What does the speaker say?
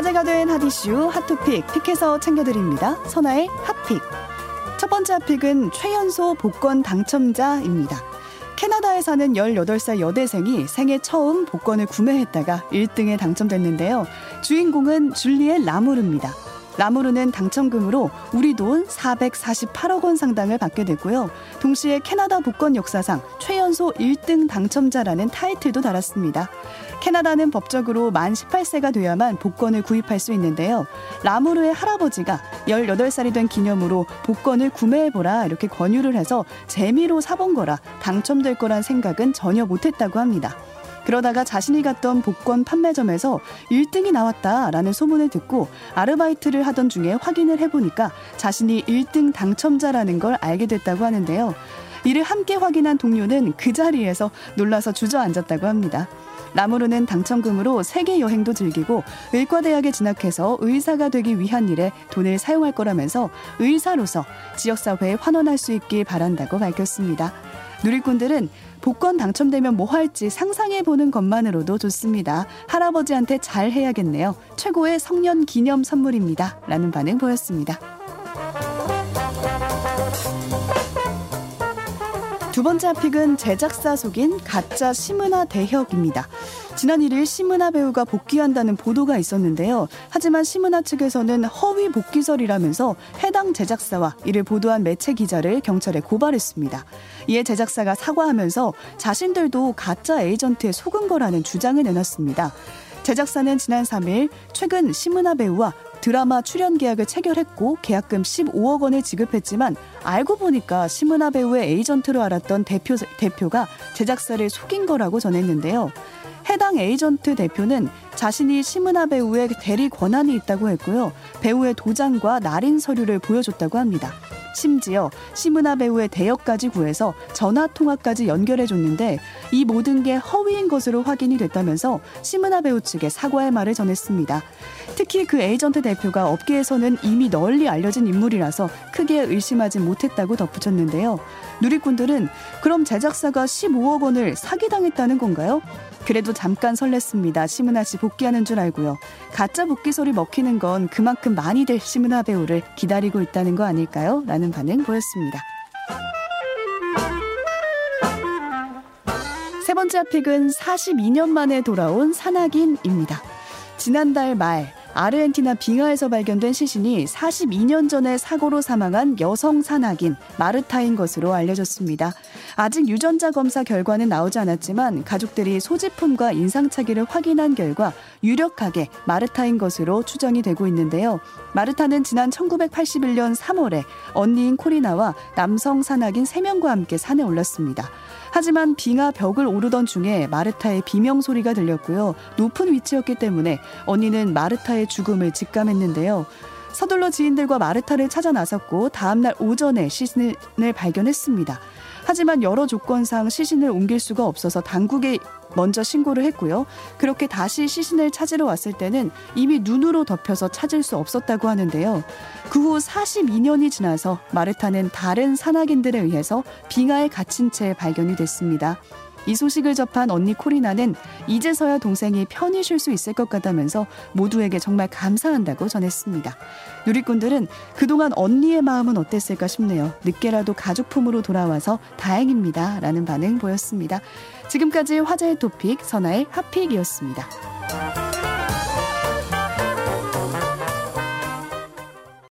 화제가 된 핫이슈 핫토픽 픽해서 챙겨드립니다. 선아의 핫픽. 첫 번째 핫픽은 최연소 복권 당첨자입니다. 캐나다에 사는 18살 여대생이 생애 처음 복권을 구매했다가 1등에 당첨됐는데요. 주인공은 줄리엣 라무르입니다. 라무르는 당첨금으로 우리 돈 448억 원 상당을 받게 됐고요. 동시에 캐나다 복권 역사상 최연소 1등 당첨자라는 타이틀도 달았습니다. 캐나다는 법적으로 만 18세가 돼야만 복권을 구입할 수 있는데요. 라무르의 할아버지가 18살이 된 기념으로 복권을 구매해보라 이렇게 권유를 해서 재미로 사본 거라 당첨될 거란 생각은 전혀 못했다고 합니다. 그러다가 자신이 갔던 복권 판매점에서 1등이 나왔다라는 소문을 듣고 아르바이트를 하던 중에 확인을 해보니까 자신이 1등 당첨자라는 걸 알게 됐다고 하는데요. 이를 함께 확인한 동료는 그 자리에서 놀라서 주저앉았다고 합니다. 라무르는 당첨금으로 세계 여행도 즐기고 의과대학에 진학해서 의사가 되기 위한 일에 돈을 사용할 거라면서 의사로서 지역사회에 환원할 수 있길 바란다고 밝혔습니다. 누리꾼들은 복권 당첨되면 뭐 할지 상상해 보는 것만으로도 좋습니다. 할아버지한테 잘 해야겠네요. 최고의 성년 기념 선물입니다. 라는 반응 보였습니다. 두 번째 픽은 제작사 속인 가짜 시문화 대혁입니다. 지난 1일 시문화 배우가 복귀한다는 보도가 있었는데요. 하지만 시문화 측에서는 허위 복귀설이라면서 해당 제작사와 이를 보도한 매체 기자를 경찰에 고발했습니다. 이에 제작사가 사과하면서 자신들도 가짜 에이전트에 속은 거라는 주장을 내놨습니다. 제작사는 지난 3일 최근 시문화 배우와 드라마 출연 계약을 체결했고 계약금 15억 원을 지급했지만 알고 보니까 심은하 배우의 에이전트로 알았던 대표, 대표가 제작사를 속인 거라고 전했는데요. 해당 에이전트 대표는 자신이 심은하 배우의 대리 권한이 있다고 했고요. 배우의 도장과 날인 서류를 보여줬다고 합니다. 심지어 심은하 배우의 대역까지 구해서 전화 통화까지 연결해 줬는데 이 모든 게 허위인 것으로 확인이 됐다면서 심은하 배우 측에 사과의 말을 전했습니다. 특히 그 에이전트 대표가 업계에서는 이미 널리 알려진 인물이라서 크게 의심하지 못했다고 덧붙였는데요. 누리꾼들은 그럼 제작사가 15억 원을 사기당했다는 건가요? 그래도 잠깐 설렜습니다. 시문아 씨 복귀하는 줄 알고요. 가짜 복귀 소리 먹히는 건 그만큼 많이들 시문아 배우를 기다리고 있다는 거 아닐까요? 라는 반응 보였습니다. 세 번째 픽은 42년 만에 돌아온 산악인입니다. 지난달 말 아르헨티나 빙하에서 발견된 시신이 42년 전에 사고로 사망한 여성 산악인 마르타인 것으로 알려졌습니다. 아직 유전자 검사 결과는 나오지 않았지만 가족들이 소지품과 인상착의를 확인한 결과 유력하게 마르타인 것으로 추정이 되고 있는데요. 마르타는 지난 1981년 3월에 언니인 코리나와 남성 산악인 3명과 함께 산에 올랐습니다. 하지만 빙하 벽을 오르던 중에 마르타의 비명 소리가 들렸고요. 높은 위치였기 때문에 언니는 마르타의 죽음을 직감했는데요. 서둘러 지인들과 마르타를 찾아 나섰고 다음날 오전에 시신을 발견했습니다. 하지만 여러 조건상 시신을 옮길 수가 없어서 당국에 먼저 신고를 했고요. 그렇게 다시 시신을 찾으러 왔을 때는 이미 눈으로 덮여서 찾을 수 없었다고 하는데요. 그 후 42년이 지나서 마르타는 다른 산악인들에 의해서 빙하에 갇힌 채 발견이 됐습니다. 이 소식을 접한 언니 코리나는 이제서야 동생이 편히 쉴 수 있을 것 같다면서 모두에게 정말 감사한다고 전했습니다. 누리꾼들은 그동안 언니의 마음은 어땠을까 싶네요. 늦게라도 가족품으로 돌아와서 다행입니다. 라는 반응 보였습니다. 지금까지 화제의 토픽 선아의 핫픽이었습니다.